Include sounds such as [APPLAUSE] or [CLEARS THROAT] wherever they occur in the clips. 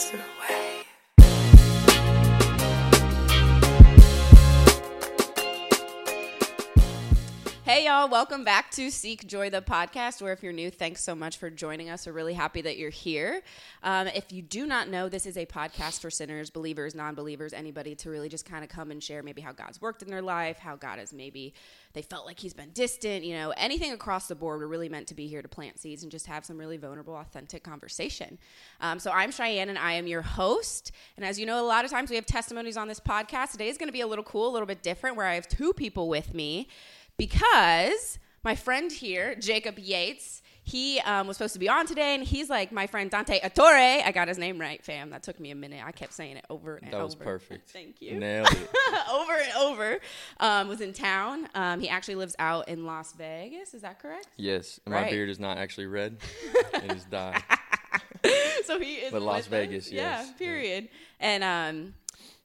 faster way. Y'all, welcome back to Seek Joy, the podcast. Where if you're new, thanks so much for joining us. We're really happy that you're here. Um, if you do not know, this is a podcast for sinners, believers, non believers, anybody to really just kind of come and share maybe how God's worked in their life, how God has maybe they felt like He's been distant, you know, anything across the board. We're really meant to be here to plant seeds and just have some really vulnerable, authentic conversation. Um, so I'm Cheyenne and I am your host. And as you know, a lot of times we have testimonies on this podcast. Today is going to be a little cool, a little bit different, where I have two people with me because my friend here, Jacob Yates, he um, was supposed to be on today, and he's like my friend Dante Ettore. I got his name right, fam. That took me a minute. I kept saying it over and over. That over. was perfect. [LAUGHS] Thank you. Nailed it. [LAUGHS] over and over. Um, was in town. Um, he actually lives out in Las Vegas. Is that correct? Yes, Right. my beard is not actually red; [LAUGHS] it is dyed. so he is. But Las us. Vegas, Yeah. yes. Period. And um,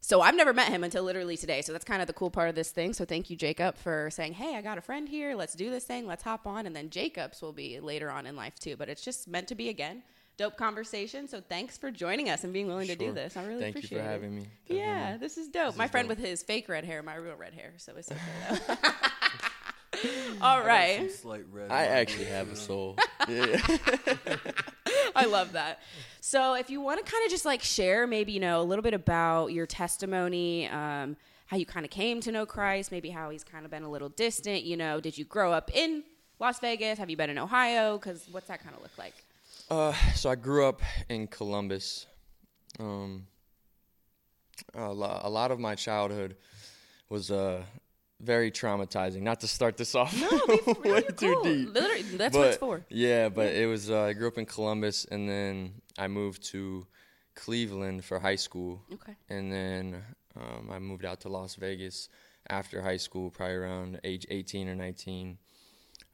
so I've never met him until literally today. So that's kind of the cool part of this thing. So thank you, Jacob, for saying, "Hey, I got a friend here. Let's do this thing. Let's hop on." And then Jacob's will be later on in life too. But it's just meant to be again. Dope conversation. So thanks for joining us and being willing to do this. I really Thank you appreciate for it. having me. Yeah, this is dope. This my is friend dope. with his fake red hair, my real red hair, so it's okay though. [LAUGHS] [LAUGHS] All right. Slight red I actually have a soul. Yeah. [LAUGHS] [LAUGHS] I love that. So, if you want to kind of just like share, maybe you know a little bit about your testimony, um, how you kind of came to know Christ, maybe how he's kind of been a little distant. You know, did you grow up in Las Vegas? Have you been in Ohio? Because what's that kind of look like? Uh, so I grew up in Columbus. Um, a, lo- a lot of my childhood was uh very traumatizing. Not to start this [LAUGHS] off no, way too deep. Literally, that's but, what it's for. Yeah, but it was. Uh, I grew up in Columbus, and then I moved to Cleveland for high school, Okay. and then um, I moved out to Las Vegas after high school, probably around age 18 or 19.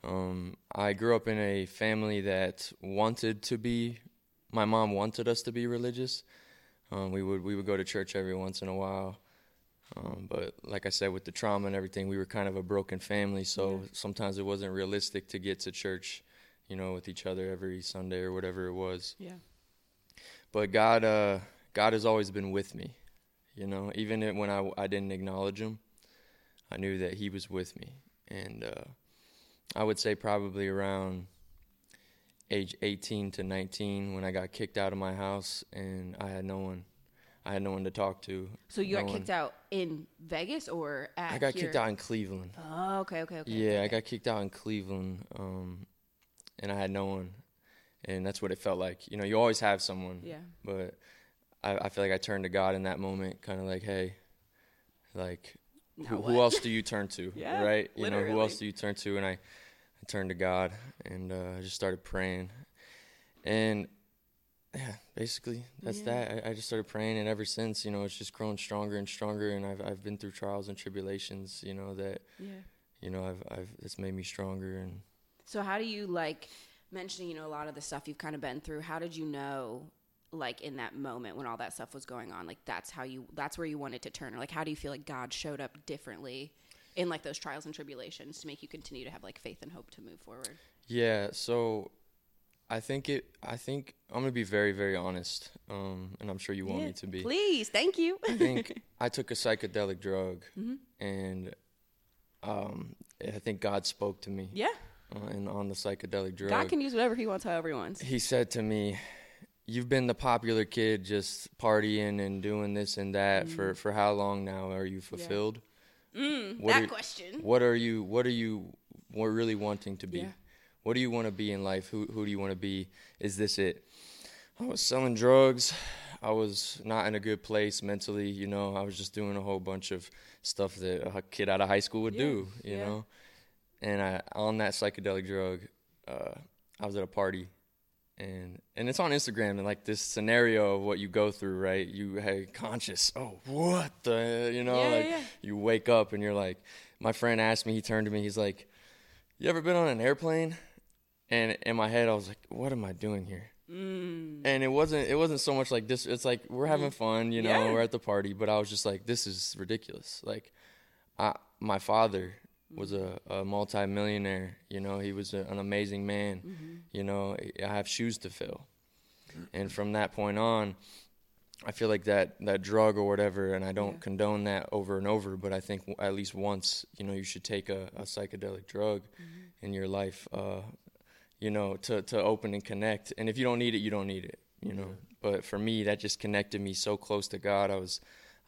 Um, I grew up in a family that wanted to be. My mom wanted us to be religious. Um, we would we would go to church every once in a while. Um, but like I said, with the trauma and everything, we were kind of a broken family. So sometimes it wasn't realistic to get to church, you know, with each other every Sunday or whatever it was. Yeah. But God, uh, God has always been with me. You know, even when I, I didn't acknowledge Him, I knew that He was with me. And uh, I would say probably around age 18 to 19 when I got kicked out of my house and I had no one. I had no one to talk to. So you no got one- kicked out in Vegas or at I got kicked out in Cleveland. Oh, okay, okay, okay. Yeah, okay, I got kicked out in Cleveland, um, and I had no one, and that's what it felt like. You know, you always have someone, Yeah. but I, I feel like I turned to God in that moment, kind of like, hey, like, who, who else do you turn to, [LAUGHS] Yeah, right? You know, who else do you turn to? And I, I turned to God, and uh, I just started praying, and basically that's Yeah. that. I, I just started praying, and ever since, you know, it's just grown stronger and stronger, and I've I've been through trials and tribulations, you know, that Yeah. you know, I've, I've, it's made me stronger and So how do you like mentioning, you know, a lot of the stuff you've kind of been through? How did you know, like in that moment when all that stuff was going on, like that's how you, that's where you wanted to turn, or like how do you feel like God showed up differently in like those trials and tribulations to make you continue to have like faith and hope to move forward? yeah. So I think it, I think I'm gonna be very, very honest. Um, and I'm sure you want Yeah, me to be. Please, thank you. I think I took a psychedelic drug [LAUGHS] Mm-hmm. and, um, I think God spoke to me yeah, uh, and on the psychedelic drug. God can use whatever He wants, however He wants. he said to me, "You've been the popular kid, just partying and doing this and that for for how long now? Are you fulfilled? Mm, What that are- question. What are you? What are you? What really wanting to be? Yeah. What do you want to be in life? Who who do you want to be? Is this it? I was selling drugs. I was not in a good place mentally. You know, I was just doing a whole bunch of stuff that a kid out of high school would Yeah, do. You yeah. know, and I on that psychedelic drug, uh, I was at a party, and and it's on Instagram and like this scenario of what you go through, right? You hey conscious. Oh, what the you know Yeah, like you wake up and you're like. My friend asked me. He turned to me. He's like, "You ever been on an airplane?" And in my head, I was like, "What am I doing here?" Mm. And it wasn't. It wasn't so much like this. It's like we're having fun, you know. Yeah. We're at the party, but I was just like, "This is ridiculous." Like, I, my father was a, a multi-millionaire. You know, he was a, an amazing man. You know, I have shoes to fill, and from that point on, I feel like that that drug or whatever, and I don't Yeah. condone that over and over, but I think at least once, you know, you should take a, a psychedelic drug Mm-hmm. in your life, uh, you know, to to open and connect. And if you don't need it, you don't need it, you know. But for me, that just connected me so close to God. I was,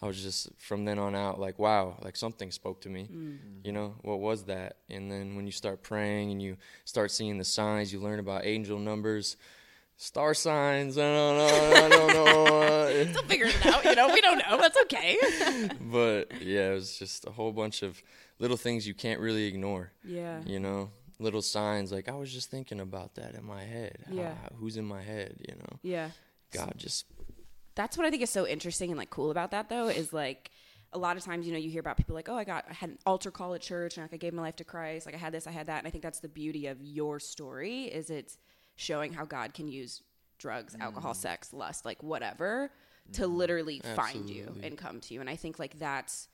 I was just from then on out like, wow, like something spoke to me. Mm. You know, what was that? And then when you start praying and you start seeing the signs, you learn about angel numbers. Star signs, I don't know, I don't know. [LAUGHS] Still figuring it out. You know, we don't know. That's okay. [LAUGHS] but yeah, it was just a whole bunch of little things you can't really ignore. yeah. You know, little signs like I was just thinking about that in my head. Yeah. Ah, who's in my head? You know, Yeah. God just that's what I think is so interesting and like cool about that though is like a lot of times you know you hear about people like oh I got I had an altar call at church and like I gave my life to Christ like I had this I had that and I think that's the beauty of your story is it's showing how God can use drugs alcohol sex lust like whatever to literally find you and come to you and I think like that's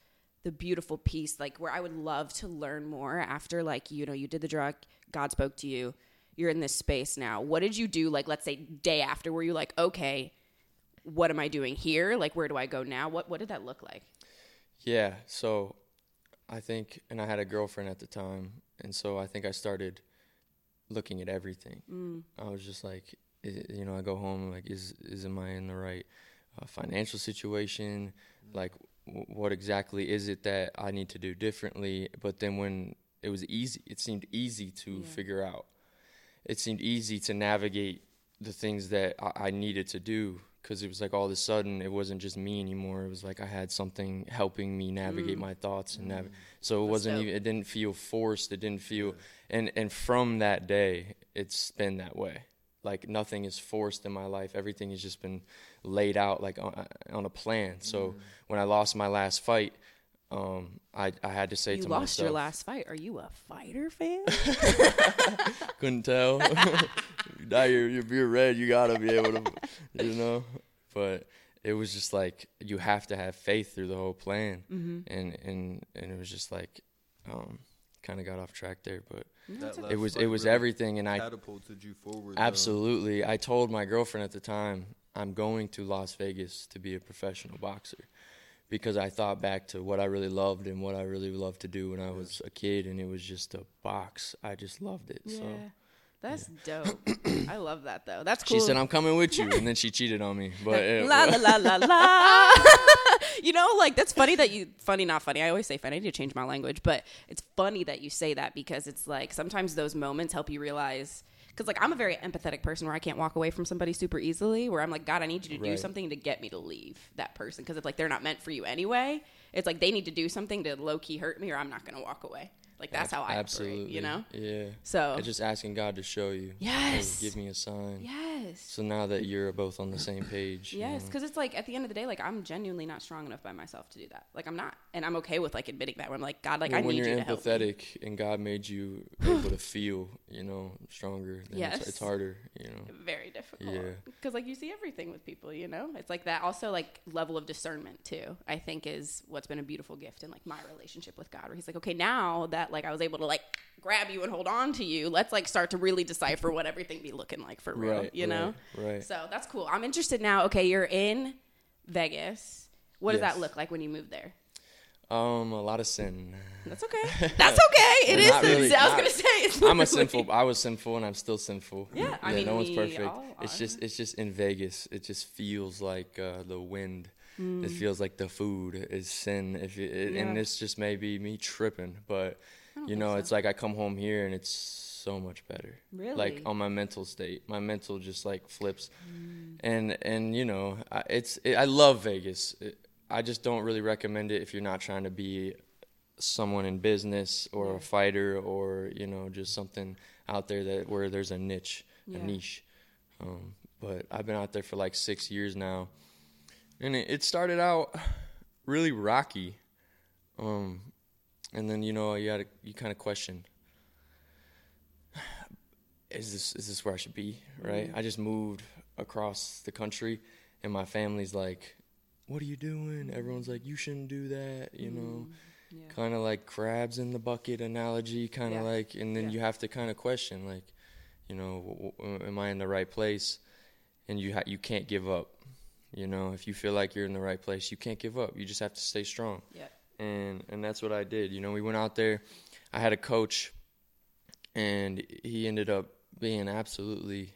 the beautiful piece like where I would love to learn more after like you know you did the drug God spoke to you you're in this space now what did you do like let's say day after where you like okay what am I doing here? Like, where do I go now? What what did that look like? Yeah, so I think, and I had a girlfriend at the time, and so I think I started looking at everything. Mm. I was just like, you know, I go home like, is is am I in the right uh, financial situation? Like, what exactly is it that I need to do differently? But then when it was easy, it seemed easy to Yeah. figure out. It seemed easy to navigate the things that I, I needed to do because it was like all of a sudden it wasn't just me anymore. It was like I had something helping me navigate mm. my thoughts and nav- mm. so it That's wasn't dope. even it didn't feel forced. It didn't feel and and from that day it's been that way. Like nothing is forced in my life. Everything has just been laid out like on, on a plan. So when I lost my last fight, um, I I had to say you to myself, "You lost your last fight. Are you a fighter fan? [LAUGHS] couldn't tell. [LAUGHS] now you're, you're you're red. You gotta be able to, you know. But it was just like you have to have faith through the whole plan, mm-hmm. and and and it was just like, um, kind of got off track there, but mm-hmm. That it was it was really everything, and I catapulted you forward. though. absolutely I told my girlfriend at the time I'm going to Las Vegas to be a professional boxer. Because I thought back to what I really loved and what I really loved to do when I was a kid, and it was just a box. I just loved it. Yeah, So that's dope. [CLEARS THROAT] I love that though. That's cool. She said, "I'm coming with you," and then she cheated on me. But it, la la la la la. [LAUGHS] you know, like that's funny that you funny not funny. I always say funny. I need to change my language, but it's funny that you say that because it's like sometimes those moments help you realize. Because like I'm a very empathetic person where I can't walk away from somebody super easily. Where I'm like, God, I need you to do something to get me to leave that person because it's like they're not meant for you anyway. It's like they need to do something to low key hurt me, or I'm not gonna walk away. Like that's how I absolutely, operate. You know. yeah. So just asking God to show you, Yes. Hey, give me a sign. yes. So now that you're both on the same page, you Yes, know. because it's like at the end of the day, like I'm genuinely not strong enough by myself to do that. Like I'm not, and I'm okay with like admitting that. Where I'm like, God, like Well, I when need you're you to help. me. empathetic and God made you [SIGHS] able to feel, you know, stronger, then Yes. it's, it's harder, you know. Very difficult. Yeah. Because like you see everything with people, you know. It's like that. Also, like level of discernment too. I think is what's been a beautiful gift in like my relationship with God, where He's like, okay, now that like I was able to like grab you and hold on to you, let's like start to really decipher what everything be looking like for real. Right, you know. right, right. So that's cool. I'm interested now. Okay, you're in Vegas. What does Yes. that look like when you move there? Um, a lot of sin. That's okay. [LAUGHS] That's okay. It is. Really, I was not- gonna say it's. [LAUGHS] I'm a sinful. I was sinful, and I'm still sinful. Yeah, I mean, no one's perfect. It's just, it's just in Vegas. It just feels like uh, the wind. Mm. It feels like the food is sin. If it, it- and Yeah. this just may be me tripping, but you know, so. it's like I come home here and it's so much better. Really? Like on my mental state, my mental just like flips, Mm. and and you know, I, it's it, I love Vegas. It, I just don't really recommend it if you're not trying to be someone in business or a fighter or you know just something out there that where there's a niche, Yeah. a niche. Um, but I've been out there for like six years now, and it, it started out really rocky. Um, and then you know you to you kind of question is this is this where I should be? Right? Mm-hmm. I just moved across the country, and my family's like, "What are you doing?" Mm-hmm. Everyone's like, "You shouldn't do that," you mm-hmm. know. Yeah. Kind of like crabs in the bucket analogy, kind of Yeah. like, and then Yeah. you have to kind of question, like, you know, w- w- am I in the right place? And you ha- you can't give up. You know, if you feel like you're in the right place, you can't give up. You just have to stay strong. Yeah. And and that's what I did. You know, we went out there. I had a coach, and he ended up being absolutely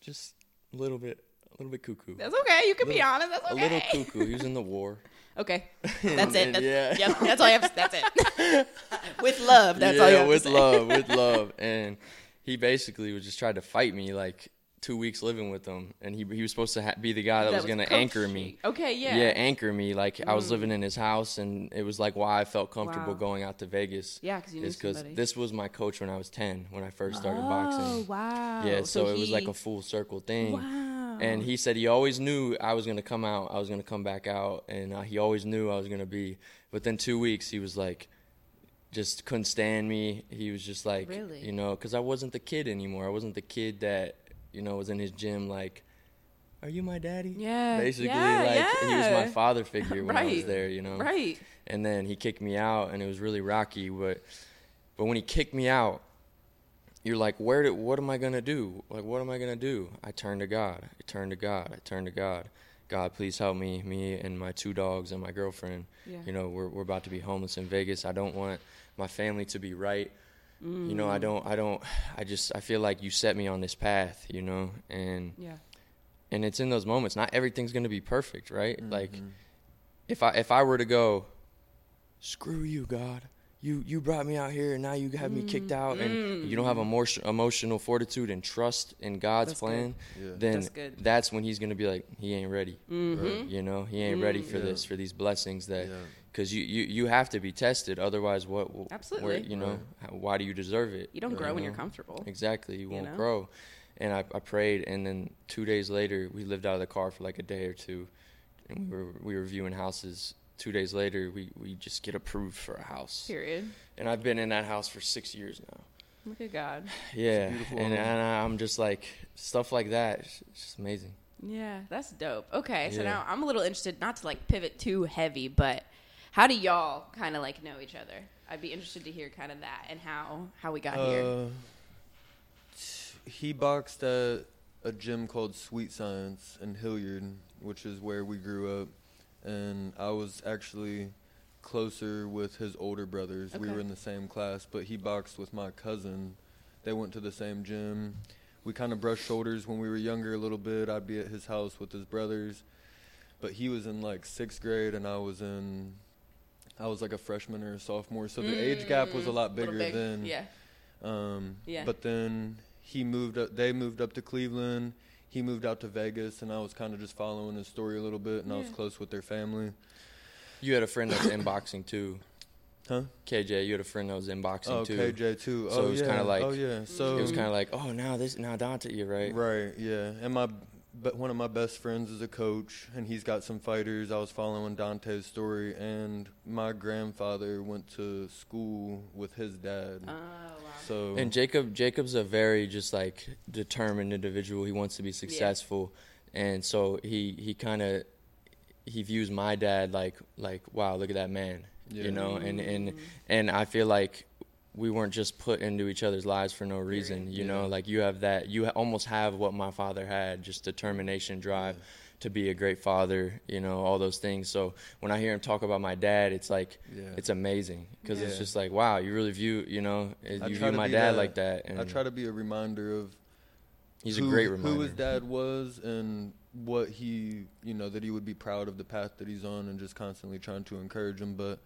just a little bit a little bit cuckoo. That's okay. You can be honest. That's okay. A little cuckoo. He was in the war. [LAUGHS] Okay. [LAUGHS] That's it. That's, yeah. Yep. That's all you have. That's it. [LAUGHS] with love. That's all you yeah, have with to say. love, with love. And he basically was just trying to fight me like two weeks living with him, and he he was supposed to ha- be the guy that, was, gonna anchor me. Okay. Yeah. Yeah, anchor me. Like I was living in his house, and it was like why I felt comfortable Wow. going out to Vegas. Yeah, 'cause you knew because this was my coach when I was ten, when I first started Oh boxing. wow. Yeah, so, it was like a full circle thing. Wow. And he said he always knew I was gonna come out. I was gonna come back out, and uh, he always knew I was gonna be. Within two weeks, he was like, just couldn't stand me. He was just like, Really? you know, because I wasn't the kid anymore. I wasn't the kid that you know was in his gym like, "Are you my daddy?" Yeah, basically, yeah, like he was my father [LAUGHS] figure when I was there. You know, Right. and then he kicked me out and it was really rocky but but when he kicked me out you're like where did what am i going to do like what am i going to do i turned to god i turned to god i turned to god god please help me me and my two dogs and my girlfriend Yeah. you know we're, we're about to be homeless in vegas i don't want my family to be right you know Mm. i don't i don't i just i feel like you set me on this path you know and Yeah. and it's in those moments not everything's going to be perfect right Mm-hmm. like if i if i were to go screw you god you you brought me out here and now you have me kicked out and you don't have emotion, emotional fortitude and trust in god's Mm. That's good. plan Yeah. then That's good. that's when he's going to be like he ain't ready Mm-hmm. you know he ain't ready for Yeah. this for these blessings that Yeah. Because you, you you have to be tested otherwise what where, Absolutely. you know how, why do you deserve it You don't grow when you're comfortable. Exactly. You won't know? grow. And I, I prayed, and then two days later, we lived out of the car for like a day or two, and we were we were viewing houses. Two days later, we, we just get approved for a house, Period. and I've been in that house for six years now. Look at God. Yeah, and, and I'm just like stuff like that. It's it's just amazing. Yeah, that's dope. Okay, so Yeah. now I'm a little interested, not to like pivot too heavy, but how do y'all kind of like know each other? I'd be interested to hear kind of that and how how we got here. Uh, t- he boxed at a gym called Sweet Science in Hilliard, which is where we grew up. And I was actually closer with his older brothers. We were in the same class, but he boxed with my cousin. They went to the same gym. We kind of brushed shoulders when we were younger a little bit. I'd be at his house with his brothers. But he was in like sixth grade, and I was in, I was like a freshman or a sophomore. So the age gap was a lot Mm, Little bigger big. then. yeah. Um, Yeah. But then he moved. Up, they moved up to Cleveland. He moved out to Vegas, and I was kind of just following his story a little bit, and I was close with their family. You had a friend that was in boxing too, Huh? KJ. You had a friend that was in boxing too. Oh, too. KJ too. So oh, it was yeah. kinda like- Oh yeah. So It was kind of like, oh, now this, now Dante, you're right. Right. Yeah. And my, but one of my best friends is a coach, and he's got some fighters. I was following Dante's story, and my grandfather went to school with his dad. Oh wow. so And Jacob, Jacob's a very just like determined individual. He wants to be successful, and so he he kind of he views my dad like like wow, look at that man, Yeah. you know. And and Mm. and I feel like we weren't just put into each other's lives for no reason, you know. Like you have that, you almost have what my father had, just determination, drive. To be a great father, you know, all those things. So when I hear him talk about my dad, it's like Yeah. it's amazing because it's just like wow, you really view, you know, eh, I you view my dad that- like that. And I try to be a reminder of He's who, a great reminder. who his dad was and what he, you know, that he would be proud of the path that he's on and just constantly trying to encourage him. But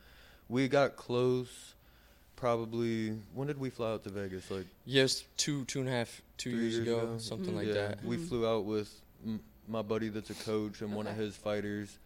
we got close probably, when did we fly out to Vegas? Like Yes, two, two and a half, two years, years ago, ago? something like yeah, that. we flew out with m- my buddy that's a coach and one of his fighters.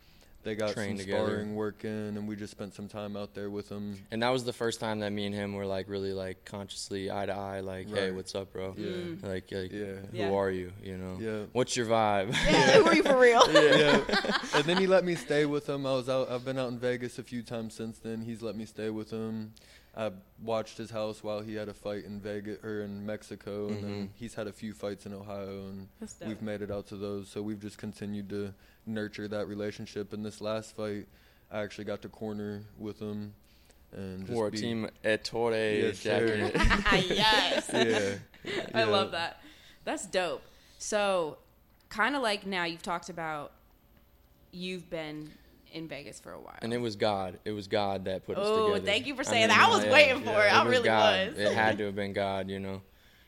They got Trained some together. sparring work in, and we just spent some time out there with him. And that was the first time that me and him were like really like consciously eye to eye, like, hey, what's up, bro? Yeah. Mm. Like, like Yeah. who Yeah. are you? You know, Yeah. what's your vibe? Yeah, [LAUGHS] who are you for real? yeah. [LAUGHS] And then he let me stay with him. I was out. I've been out in Vegas a few times since then. He's let me stay with him. I watched his house while he had a fight in Vegas or in Mexico, and then Mhm. he's had a few fights in Ohio, and we've made it out to those. So we've just continued to nurture that relationship. And this last fight, I actually got to corner with him, and just Wore a be- team Ettore Yes, sir. jacket. [LAUGHS] [LAUGHS] yes. Yeah. I love that. That's dope. So, kind of like now you've talked about you've been in Vegas for a while. And it was God. It was God that put us together. Oh, thank you for I saying mean, that. I was yeah, waiting for yeah, it. I really God. was. It had to have been God, you know.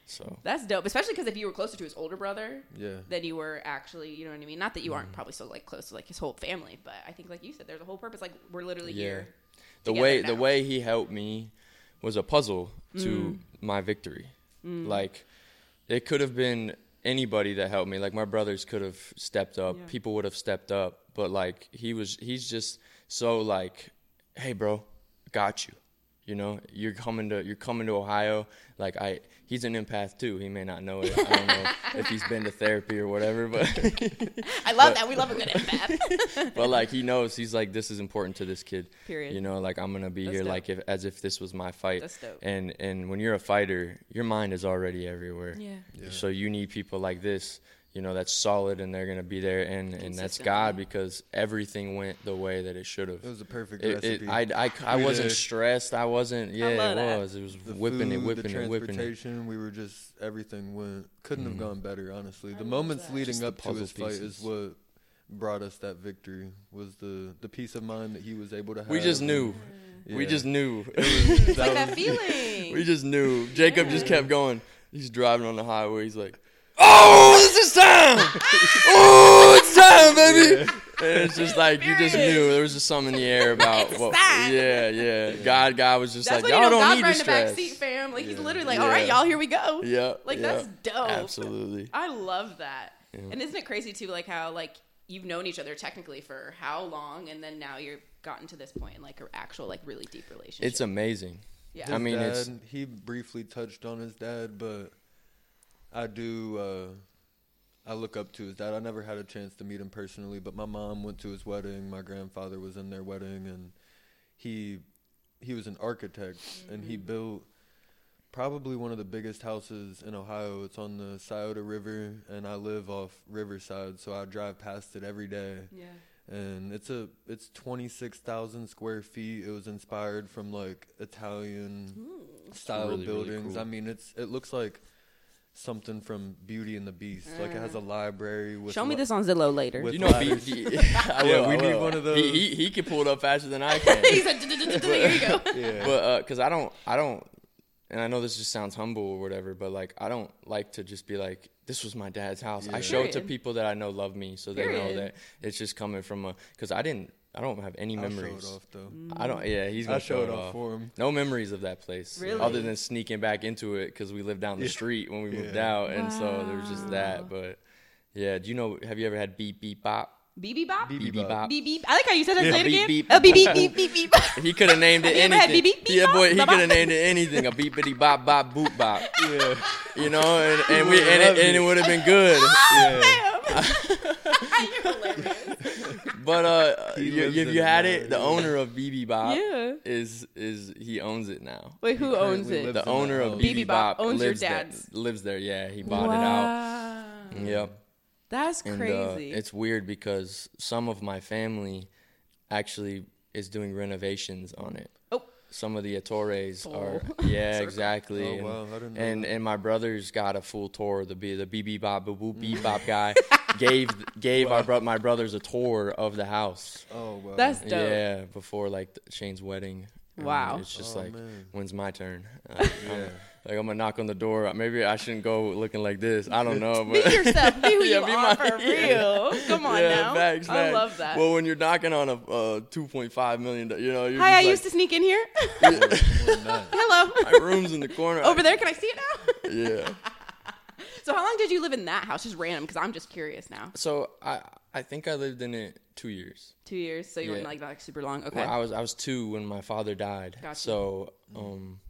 So That's dope, especially because if you were closer to his older brother Yeah. than you were actually, you know what I mean. Not that you Mm-hmm. aren't probably so like close to like his whole family, but I think like you said, there's a whole purpose. Like we're literally Yeah. here. the way the way he helped me was a puzzle to Mm. my victory. Like it could have been anybody that helped me. Like my brothers could have stepped up. Yeah. People would have stepped up, but like he was he's just so like, "Hey bro, got you." You know, you're coming to you're coming to Ohio. Like I, he's an empath too. He may not know it. I don't know [LAUGHS] if he's been to therapy or whatever, but I love [LAUGHS] But- that. We love a good empath. [LAUGHS] but like he knows he's like this is important to this kid Period. you know like i'm gonna be That's here dope. like if as if this was my fight That's dope. and and when you're a fighter your mind is already everywhere yeah. Yeah. so you need people like this you know that's solid and they're gonna be there and and that's god because everything went the way that it should have It was a perfect it, recipe. it, I, I, I wasn't did. stressed. I wasn't. Yeah, love it that. was. It was the whipping it, food, whipping the it, whipping it. transportation, we were just everything went couldn't Mhm. have gone better. Honestly, the love moments that. leading Just up to puzzle his fight is what brought us that victory. Was the the peace of mind that he was able to have. We just and- knew. We just knew. [LAUGHS] It's like that feeling. We just knew. Jacob just kept going. He's driving on the highway. He's like, "Oh, this is time! oh, it's time, oh, baby!" And it's just like you just knew there was just something in the air about what. time. Yeah, yeah. God, God was just That's like, y'all you know don't God's need to in the back seat, fam. Like he's literally like, all right, Yeah. y'all, here we go. Yeah, Like yeah. that's dope. Absolutely. I love that. Yeah. And isn't it crazy too, like how like you've known each other technically for how long, and then now you're gotten to this point in like an actual like really deep relationship. It's amazing. yeah. His I mean, dad, it's- he briefly touched on his dad, but I do. Uh, I look up to his dad. I never had a chance to meet him personally, but my mom went to his wedding. My grandfather was in their wedding, and he he was an architect, and he built probably one of the biggest houses in Ohio. It's on the Scioto River, and I live off Riverside, so I drive past it every day yeah. and it's a it's 26,000 square feet. It was inspired from like Italian style really, really buildings. cool. I mean, it's it looks like something from Beauty and the Beast. Like it has a mm. library with Show me li- this on Zillow later. You know, B, ladders. B, I Yeah, will, we need one of those. he, he can pull it up faster than I [LAUGHS] can. He's like, here you go. Uh, yeah. but because I don't, I don't, and I know this just sounds humble or whatever, but like I don't like to just be like, this was my dad's house. I show it to people that I know love me, so they know that it's just coming from a. Because I didn't, I don't have any I'll memories. show it off though. I don't. Yeah, he's gonna I'll show it off off. for him. No memories of that place, Really? other than sneaking back into it because we lived down the Yeah. street when we moved Yeah. out, and so there was just that. But yeah, do you know? Have you ever had beep beep bop? Bibibop? Beep, Beep Beep beep bop. bop. Beep beep. I like how you said that. Yeah. Say it Beep, again. beep. Oh, beep beep beep beep beep. He could have named it Have [LAUGHS] you ever had anything. beep, beep, beep, yeah, boy, he bop, could have bop? named it anything. A beepity bop bop boop bop. [LAUGHS] Yeah. You know, and, and we and it, and it it. would have been good. Ah, damn. [LAUGHS] You're hilarious. But uh, [LAUGHS] you, if you had it, the owner of Bibibop Yeah. is is he owns it now. Wait, who owns currently it? lives The in that owner of house. BB BB Bop Bop owns your lives there, dad's. lives there. Yeah, he bought it out. Yep. That's And uh, crazy. it's weird because some of my family actually is doing renovations on it. oh, Some of the Ettores Full are [LAUGHS] yeah, circle. exactly. Oh, and, wow, I didn't know and that. and my brother's got a full tour. The B the BB Bop Boo Boo Beep Bop [LAUGHS] guy gave gave our bro- my brothers a tour of the house. Oh wow. that's dope. Yeah, before like th- Shane's wedding. And Wow. It's just Oh, like, man. when's my turn? Uh, I'm- like I'm gonna knock on the door. Maybe I shouldn't go looking like this. I don't know, Be but yourself. Be who [LAUGHS] Yeah, you be are my- for [LAUGHS] yeah. real. Come on yeah, now. facts, I love that. Well, when you're knocking on a uh, 2.5 million, you know, Hi, I just used to sneak in here. That. [LAUGHS] Hello. my room's in the corner. Over there. Can I see it now? Yeah. so, how long did you live in that house? Just random, because I'm just curious now. So I I think I lived in it two years. Two years. So you weren't Yeah. like, like super long. Okay. Well, I was I was two when my father died. Gotcha. So um,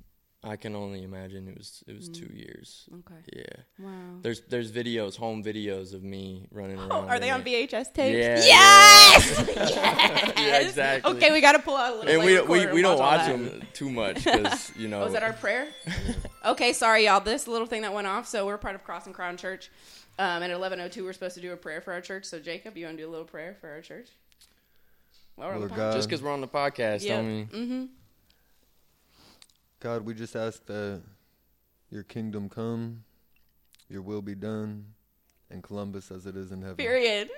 I can only imagine it was it was two years. okay. Yeah. Wow. There's there's videos, home videos of me running around. Oh, are they on it. VHS tapes? Yeah. Yes. [LAUGHS] yes. Yeah, exactly. Okay, we got to pull out a little. And like, we we, we don't all watch them too [LAUGHS] much because you know. Oh, that our prayer? [LAUGHS] okay, sorry, y'all. This little thing that went off. So we're part of Cross and Crown Church. Um, and at eleven oh two, we're supposed to do a prayer for our church. So Jacob, you want to do a little prayer for our church? Well, we're on the Lord. God, just because we're on the podcast, Yeah. I mean, Mm-hmm. God, we just ask that your kingdom come, your will be done in Columbus as it is in heaven. Period.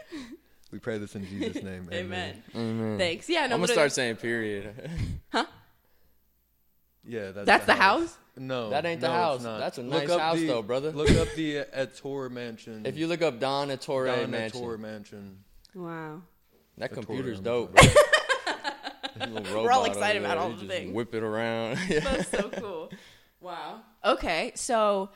We pray this in Jesus' name. [LAUGHS] Amen. Amen. Thanks. Yeah, no, I'm gonna start saying period. [LAUGHS] Huh? Yeah, that's, That's the house? No, That ain't the no, house. That's a Look nice house the- though, brother. Look up the Ettore Mansion. if you look up Don Ettore Don Mansion, Ettore Mansion. Wow. that Ettore, computer's I'm dope. Sorry. [LAUGHS] We're all excited about all you the just things. Whip it around. [LAUGHS] That's so cool. Wow. Okay, so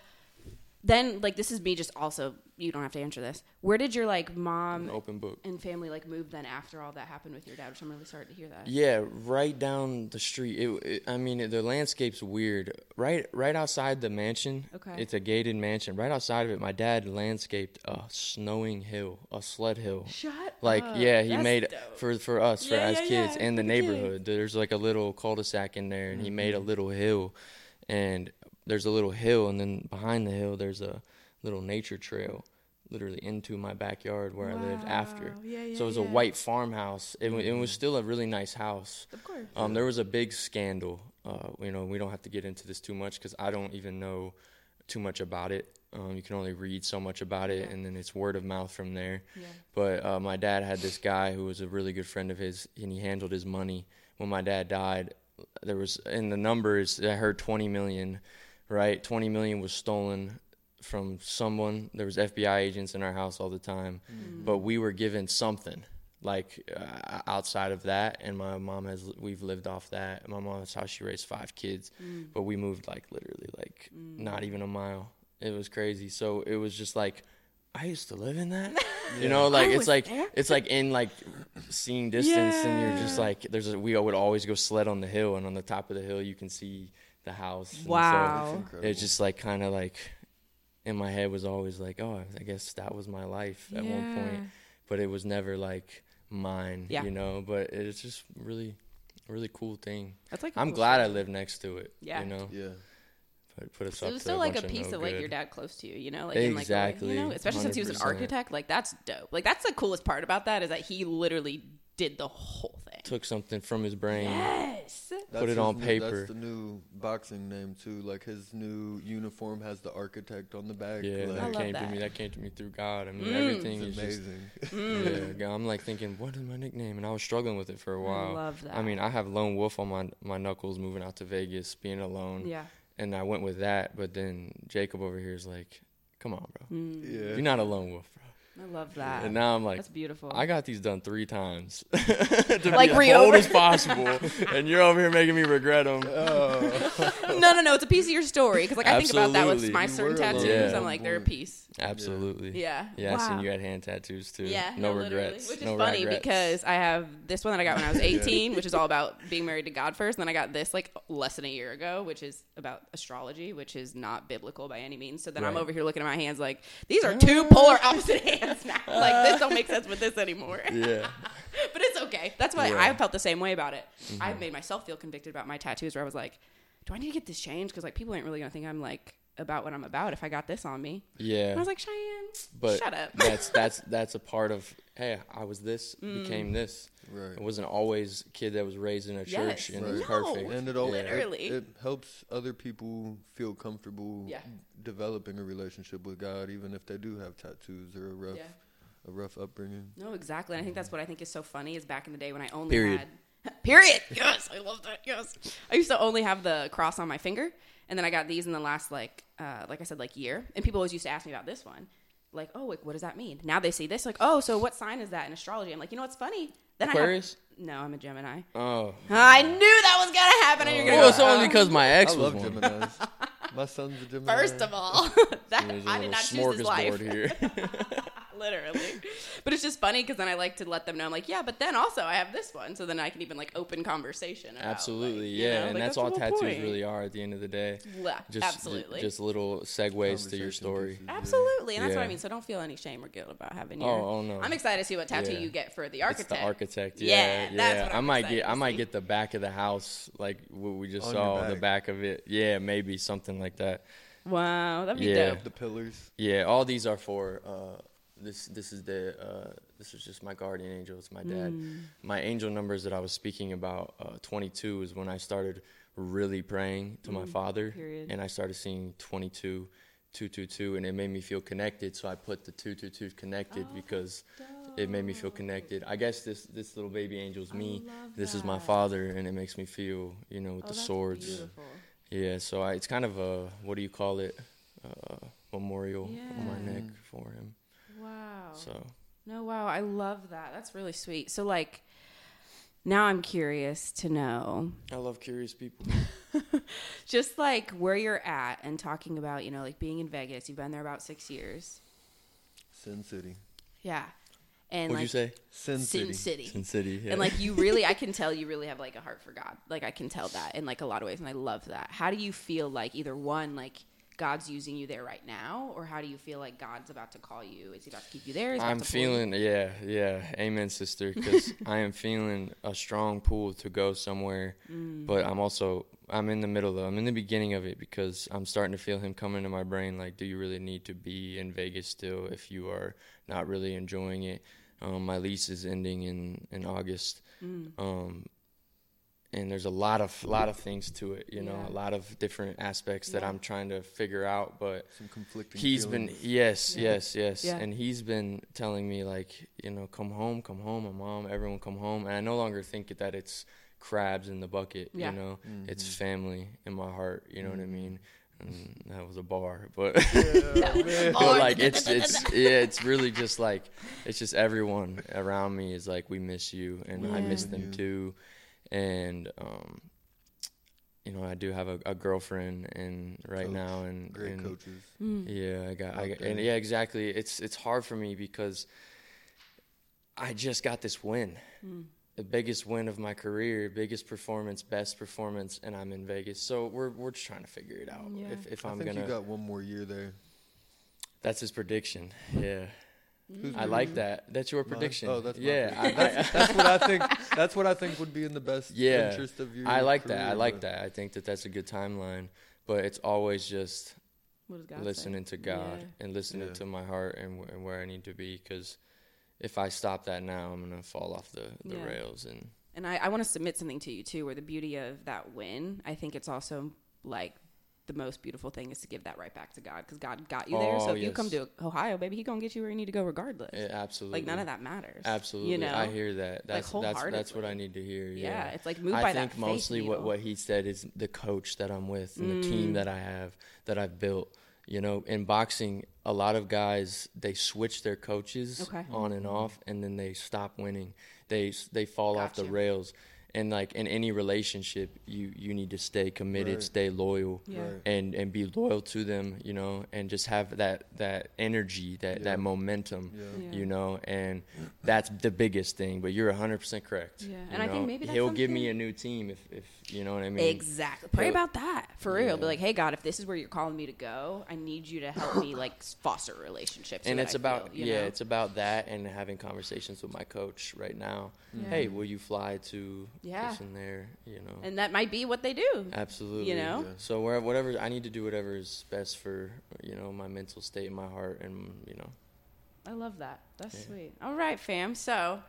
then like this is me just also you don't have to answer this. Where did your like mom Open book. and family like move then after all that happened with your dad? Which I'm really sorry to hear that. Yeah, right down the street. It, it, I mean, the landscape's weird. Right, right outside the mansion. Okay. It's a gated mansion. Right outside of it, my dad landscaped a snowing hill, a sled hill. Shut Like, up. yeah, he That's made dope. for for us for Yeah, as yeah, kids yeah, in the for kids. neighborhood. There's like a little cul-de-sac in there, and he made a Mm-hmm. little hill, and there's a little hill, and then behind the hill there's a little nature trail, literally into my backyard where I lived after. Yeah, yeah, so it was a yeah. Mm-hmm. white farmhouse. It, it was still a really nice house. Of course. Um, there was a big scandal. Uh, you know, we don't have to get into this too much because I don't even know too much about it. Um, you can only read so much about it, and then it's word of mouth from there. Yeah. But uh, my dad had this guy who was a really good friend of his, and he handled his money. When my dad died, there was in the numbers I heard 20 million, right? 20 million was stolen from someone. There was FBI agents in our house all the time, mm. but we were given something like uh, outside of that. And my mom has we've lived off that. My mom that's how she raised five kids, mm. but we moved like literally like mm. not even a mile. It was crazy. So it was just like. I used to live in that, [LAUGHS] you know. Like I it's like there. it's like in like seeing distance, and you're just like there's a, we would always go sled on the hill, and on the top of the hill you can see the house. And so Wow. It's just like kind of like in my head was always like, oh, I guess that was my life at one point, but it was never like mine, Yeah. you know. But it's just really, really cool thing. That's like a I'm cool glad I story. live next to it. Yeah. you know, yeah. put, put us So up it was still like a bunch piece no of like your dad close to you, you know, like in, like, Exactly. you know, especially since he was an architect. Like that's dope. Like that's the coolest part about that is that he literally did the whole thing. Took something from his brain. Yes. Put it his on new- paper. That's the new boxing name too. Like his new uniform has the architect on the back. Yeah, like, that came that. to me. That came to me through God. I mean, Mm. everything it's is just amazing. [LAUGHS] Yeah, I'm like thinking, what is my nickname? And I was struggling with it for a while. love that. I mean, I have lone wolf on my my knuckles moving out to Vegas, being alone, Yeah. and I went with that. But then Jacob over here is like, "Come on, bro, Mm. yeah. you're not a lone wolf, bro." I love that. And now I'm like, That's beautiful. I got these done three times [LAUGHS] to Like be as re- bold as possible, and you're over here making me regret them. Oh. no, no, no. It's a piece of your story because like I think about that with my You certain were tattoos. alone I'm like they're a piece. Absolutely. Yeah. Yeah, I wow. seen you had hand tattoos too. Yeah, No, literally. regrets. Which is no funny regrets. because I have this one that I got when I was [LAUGHS] 18, which is all about being married to God first. And then I got this like less than a year ago, which is about astrology, which is not biblical by any means. So then I'm over here looking at my hands like these are two ah. polar opposite hands now. [LAUGHS] like this don't make sense with this anymore. [LAUGHS] yeah. [LAUGHS] but it's okay. That's why Yeah. I felt the same way about it. I mm-hmm. made myself feel convicted about my tattoos, where I was like, "Do I need to get this changed?" Because like people ain't really gonna think I'm like about what I'm about if I got this on me. Yeah. And I was like, Cheyenne, but shut up. that's that's that's a part of hey i was this Mm. became this Right. it wasn't always a kid that was raised in a church Yes. and it was perfect No. And it all it- It, helps other people feel comfortable Yeah. developing a relationship with God, even if they do have tattoos or a rough Yeah. a rough upbringing. No, exactly. And I think that's what I think is so funny is back in the day when I only Period. had [LAUGHS] period. Yes, I love that. Yes, I used to only have the cross on my finger, and then I got these in the last like, uh, like I said, like year. And people always used to ask me about this one, like, oh, like, what does that mean? Now they see this, like, oh, so what sign is that in astrology? I'm like, you know what's funny? Then Aquarius? I have, no, I'm a Gemini. oh I knew that was gonna happen, and you're gonna well go. it's only "Oh." because my ex I was love one Gemini's. My son's a [LAUGHS] Gemini. First of all, [LAUGHS] that There's a I did not choose this life. here [LAUGHS] literally. But it's just funny because then I like to let them know. I'm like, yeah, but then also I have this one, so then I can even like open conversation. About, absolutely like, you yeah know, and like, that's, the all tattoos point. really are at the end of the day Yeah, just absolutely. just little segues to your story pieces, yeah. Absolutely, and that's what I mean. So don't feel any shame or guilt about having Oh, your. oh, no. I'm excited to see what tattoo Yeah. you get for the it's architect. the architect Yeah, yeah yeah, what i I'm might get i might get the back of the house like what we just On saw your the back. back of it yeah maybe something like that Wow, that'd be Yeah. dope. The pillars. Yeah, all these are for uh, this. This is the uh, this is just my guardian angel. It's my dad. Mm. My angel numbers that I was speaking about. Uh, Twenty two is when I started really praying to my father, Mm, period. and I started seeing twenty two two two two, and it made me feel connected. So I put the two two two connected Oh, because it made me feel connected. I guess this this little baby angel's me. This is my father, and it makes me feel you know with Oh, the swords. Beautiful. Yeah, so I, it's kind of a what do you call it? Uh, memorial on my neck for him. Wow. So No, wow, I love that. That's really sweet. So, like, now I'm curious to know I love curious people. [LAUGHS] just like where you're at and talking about, you know, like being in Vegas. You've been there about six years. Sin City. Yeah. And What'd like you say? Sin, Sin City. City. Sin City. Yeah. And like you really, I [LAUGHS] can tell you really have like a heart for God. Like I can tell that in like a lot of ways, and I love that. How do you feel like either one, like God's using you there right now, or how do you feel like God's about to call you? Is He about to keep you there? I'm feeling, yeah, yeah. Amen, sister. Because [LAUGHS] I am feeling a strong pull to go somewhere, Mm. but I'm also I'm in the middle of. I'm in the beginning of it because I'm starting to feel him come into my brain. Like, do you really need to be in Vegas still if you are not really enjoying it? Um, my lease is ending in in August, Mm. um, and there's a lot of lot of things to it. You know, Yeah. a lot of different aspects that Yeah. I'm trying to figure out, but Some conflicting he's been yes Yeah. yes yes Yeah. and he's been telling me like you know come home come home my mom everyone come home and i no longer think that it's crabs in the bucket Yeah. you know it's Mhm. family in my heart you know what i Mm-hmm. mean and that was a bar but Yeah, [LAUGHS] but like it's it's [LAUGHS] yeah it's really just like it's just everyone around me is like we miss you and i miss Yeah. them Yeah. too and um you know i do have a, a girlfriend and right Coach. now and Great and coaches. Mm. yeah, I got, I got, and yeah, exactly. It's it's hard for me because I just got this win, Mm. the biggest win of my career, biggest performance, best performance, and I'm in Vegas. So we're we're just trying to figure it out. Yeah. If if I I'm think gonna, you got one more year there. that's his prediction. Yeah, Who's I like that. That's your Mine? prediction. Oh, that's yeah. I, prediction. I, [LAUGHS] That's what I think. That's what I think would be in the best Yeah. interest of you. I like that. I like that. I think that that's a good timeline. But it's always just What does God say? listening to God Yeah. and listening Yeah. to my heart and, wh- and where I need to be. Because if I stop that now, I'm gonna fall off the, the Yeah. rails. And And I, I want to submit something to you too, where the beauty of that win, I think it's also like the most beautiful thing is to give that right back to God because God got you there. so Oh, if you come to Ohio, baby, He gonna get you where you need to go regardless. Yeah, absolutely. Like none of that matters. Absolutely. You know, I hear that. That's that's that's what. I need to hear. yeah. Yeah. it's like moved I by think that mostly what, needle. what he said is the coach that I'm with and the team Mm. that I have that I've built. You know, in boxing, a lot of guys they switch their coaches Okay. on and off, and then they stop winning. They they fall off the rails. And like in any relationship, you you need to stay committed, Right. stay loyal, Yeah. Right. and and be loyal to them. You know, and just have that that energy, that Yeah. that momentum Yeah. Yeah. you know, and that's the biggest thing. But you're 100% correct. Yeah, you and I think maybe that's he'll give me a new team if, if you know what I mean. Exactly. Pray He'll- about that for real. Be like, hey God, if this is where you're calling me to go, I need you to help me like foster relationships. And it's I about feel, yeah, know? it's about that and having conversations with my coach right now. Yeah. Hey, will you fly to Yeah. this and there? You know, and that might be what they do. absolutely. you know? Yeah. So where, whatever I need to do, whatever is best for you know my mental state, and my heart, and you know. I love that. That's Yeah. sweet. All right, fam. So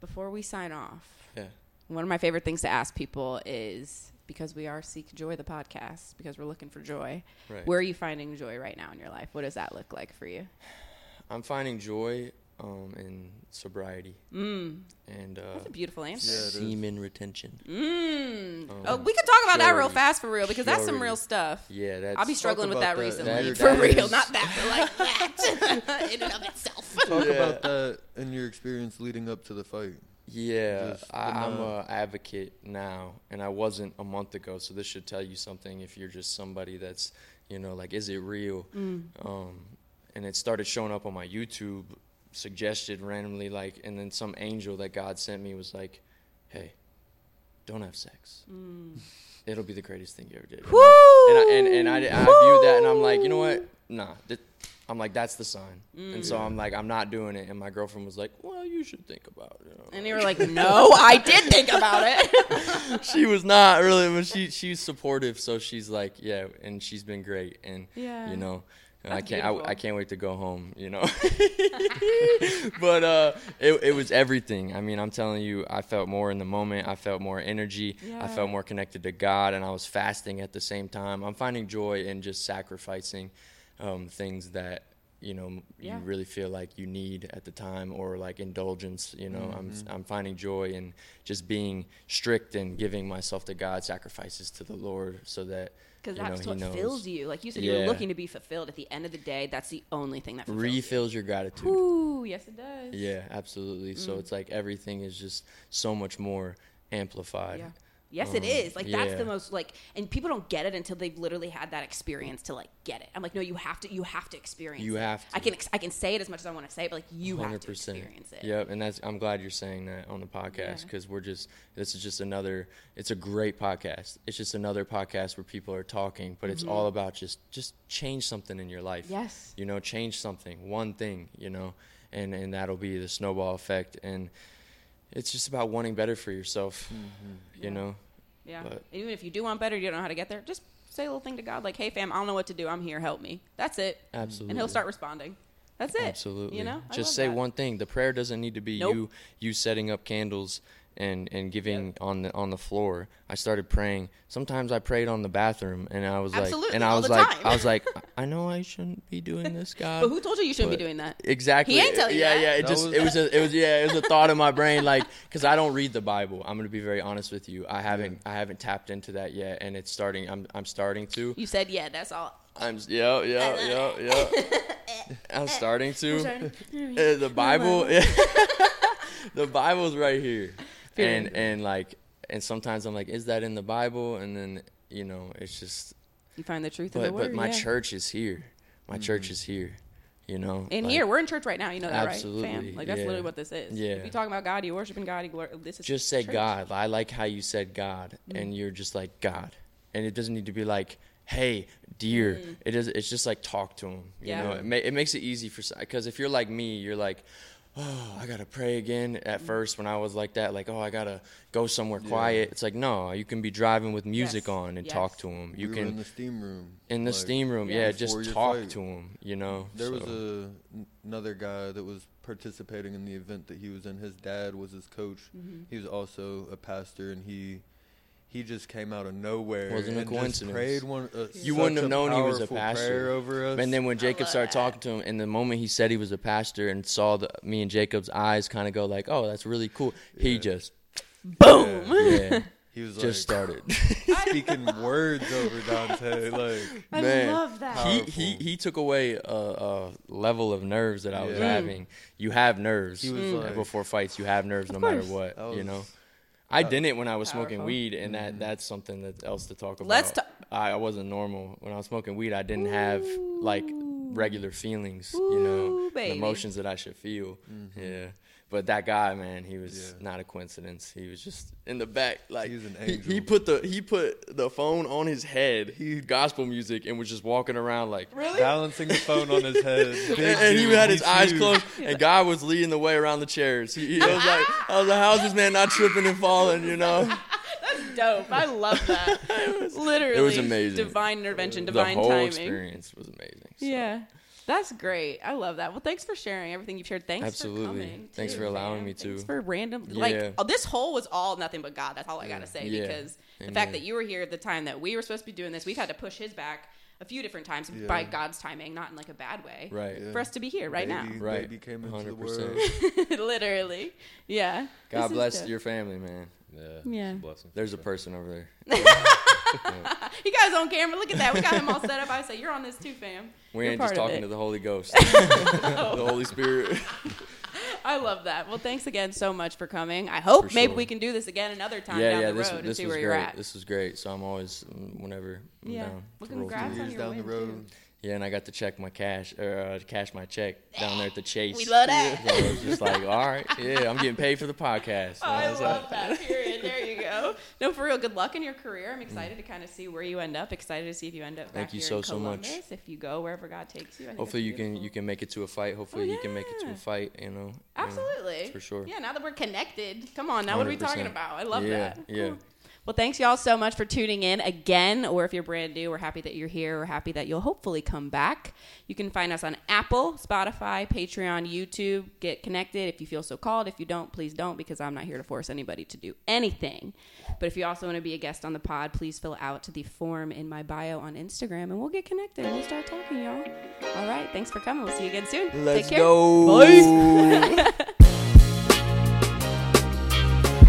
before we sign off, Yeah. one of my favorite things to ask people is because we are Seek Joy, the podcast, because we're looking for joy. Right. Where are you finding joy right now in your life? What does that look like for you? I'm finding joy um, in sobriety Mm, and uh, that's a beautiful answer. Yeah, semen retention. Mm. Um, oh, we could talk about that real fast for real because that's some real stuff. Yeah, that's. I'll be struggling with that that. recently. That- for that real, is- not that, but like that [LAUGHS] [LAUGHS] in and of itself. Talk Yeah. about that in your experience leading up to the fight. Yeah, Just I, I'm not- a advocate now, and I wasn't a month ago. So this should tell you something. If you're just somebody that's, you know, like, is it real? Mm. Um, and it started showing up on my YouTube, suggested randomly, like, and then some angel that God sent me was like, "Hey, don't have sex. Mm. It'll be the greatest thing you ever did." And! I- And I, and, and I, I viewed that, and I'm like, you know what? Nah. That, I'm like, that's the sign. And so mm. I'm like, I'm not doing it. And my girlfriend was like, well, you should think about it. And you were like, [LAUGHS] no, I did think about it. [LAUGHS] she was not really, but she she's supportive. So she's like, yeah, and she's been great. And Yeah. you know, I can't. I, I can't wait to go home. You know, [LAUGHS] [LAUGHS] but uh, it it was everything. I mean, I'm telling you, I felt more in the moment. I felt more energy. I felt more connected to God, and I was fasting at the same time. I'm finding joy in just sacrificing. um, things that you know Yeah. you really feel like you need at the time or like indulgence you know i'm i'm finding joy in just being strict and giving myself to god sacrifices to the lord so that Because you know, that's what knows. fills you. Like you said, you're looking to be fulfilled. At the end of the day, that's the only thing that fulfills refills your gratitude you. Ooh, yes, it does. yeah absolutely Mm. so it's like everything is just so much more amplified Yeah. Yes, it Um, is. Like that's yeah. the most like, and people don't get it until they've literally had that experience to like get it. I'm like, no, you have to. You have to experience. You it. have I can. ex- I can say it as much as I want to say, it, but like you have to 100%. experience it. Yep, and that's I'm glad you're saying that on the podcast because we're just this is just another. It's a great podcast. It's just another podcast where people are talking, but it's all about just just change something in your life. Mm-hmm. Yes. you know, change something, one thing, you know, and and that'll be the snowball effect. And it's just about wanting better for yourself, you know. Yeah. But- Even if you do want better, you don't know how to get there. Just say a little thing to God, like, "Hey, fam, I don't know what to do. I'm here. Help me." That's it. Absolutely. And He'll start responding. That's it. Absolutely. You know. I just say that. one thing. The prayer doesn't need to be Nope. you you setting up candles and and giving on the on the floor. I started praying. Sometimes I prayed on the bathroom and I was Absolutely, like and I was like time. I was like [LAUGHS] I know I shouldn't be doing this, [LAUGHS] God. But who told you you shouldn't be doing that? Exactly. He ain't telling you yeah, yeah. It That just was- it was [LAUGHS] a, it was yeah it was a thought in my brain like because I don't read the Bible. I'm gonna be very honest with you. I haven't I haven't tapped into that yet, and it's starting. I'm I'm starting to. You said, "Yeah, that's all." I'm yeah yeah uh, yeah uh, yeah. Uh, I'm starting to. Sorry. Uh, the Bible, the Bible's right here, and and like, and sometimes I'm like, is that in the Bible? And then you know, it's just, You find the truth in the but word. but my yeah. church is here, my church is here, you know. In like- here, we're in church right now. You know that, Absolutely, right, fam? Like that's yeah. literally what this is. Yeah. If you talking about God, you're worshiping God. You glor- this is just say church. God. I like how you said God, Mm. and you're just like God, and it doesn't need to be like, hey, dear. It is. It's just like talk to him. You Mm. Yeah. know, it, ma- it makes it easy for because if you're like me, you're like. Oh, [SIGHS] I gotta pray again. At Mm. first, when I was like that, like, oh, I gotta go somewhere quiet. It's like, no, you can be driving with music Yes. on and Yes. talk to him. You we can were in the steam room. in the like, steam room, Yeah. yeah, just talk fight. to him. You know, There was so- a n- another guy that was participating in the event that he was in. His dad was his coach. Mm-hmm. He was also a pastor, and he he just came out of nowhere. Wasn't a coincidence. Just prayed one. Uh, You wouldn't have known he was a pastor. over us. And then when Jacob started that. talking to him, and the moment he said he was a pastor and saw the, me and Jacob's eyes kind of go like, "Oh, that's really cool," he just Boom. yeah, he was [LAUGHS] just like started. [LAUGHS] speaking words over Dante. Like I Man, love that. he, Powerful. he he took away a, a level of nerves that I was Yeah. having. You have nerves He was uh, like- before fights. You have nerves Of no matter what. That you know. I that- didn't when I was smoking weed, and that mm-hmm. that's something that else to talk about. Let's ta- I, I wasn't normal when I was smoking weed. I didn't have like regular feelings, you know, Ooh, the baby. emotions that I should feel. Mm-hmm. Yeah. But that guy, man, he was Yeah. not a coincidence. He was just in the back, like He's an he, he put the he put the phone on his head, he gospel music, and was just walking around like, really? balancing the phone on his head. [LAUGHS] Big and, and he had his he's eyes huge. closed, and God was leading the way around the chairs. He, he was like, [LAUGHS] I was like, how's this man not tripping and falling? You know, [LAUGHS] That's dope. I love that. Literally, it was amazing. Divine intervention, divine the divine whole timing. experience was amazing. So, Yeah. That's great. I love that. Well, thanks for sharing everything you've shared. Thanks Absolutely. for coming. Thanks too, for allowing fam. me to. Thanks for random. Yeah. Like oh, this whole was all nothing but God. That's all I gotta say Yeah. because the fact that you were here at the time that we were supposed to be doing this, we've had to push his back a few different times Yeah. by God's timing, not in like a bad way. Right. Yeah. For us to be here right Baby, Right. Baby came into 100%. world. [LAUGHS] Literally. Yeah. God This bless your family, man. Yeah. Yeah. It's a blessing. There's a person over there. [LAUGHS] [LAUGHS] He got his own camera. Look at that. We got him all set up. I say, You're on this too, fam. We You're ain't just talking to the Holy Ghost, [LAUGHS] the Holy Spirit. [LAUGHS] I love that. Well, thanks again so much for coming. I hope For maybe we can do this again another time yeah, down yeah. the This road and this see was where great. you're at. This was great. So I'm always mm, whenever I'm Yeah. down. Well, to congrats on your down the road. too. Yeah, and I got to check my cash or uh, cash my check down there at the Chase. We love that. So I was just like, all right, yeah, I'm getting paid for the podcast. Oh, I was love like- that. Period. There you go. No, for real. Good luck in your career. I'm excited to kind of see where you end up. Excited to see if you end up back Thank you here so, in so much. If you go wherever God takes you. I Hopefully you can you can make it to a fight. Hopefully Oh, you can make it to a fight. You know. Yeah, Absolutely. for sure. Yeah. Now that we're connected, come on. Now what are we talking about? I love Yeah, that. yeah. Cool. Well, thanks y'all so much for tuning in again. Or if you're brand new, we're happy that you're here. We're happy that you'll hopefully come back. You can find us on Apple, Spotify, Patreon, YouTube. Get connected if you feel so called. If you don't, please don't because I'm not here to force anybody to do anything. But if you also want to be a guest on the pod, please fill out the form in my bio on Instagram and we'll get connected and we'll start talking, y'all. All right. Thanks for coming. We'll see you again soon. Let's Take care. go. Bye. [LAUGHS] [LAUGHS]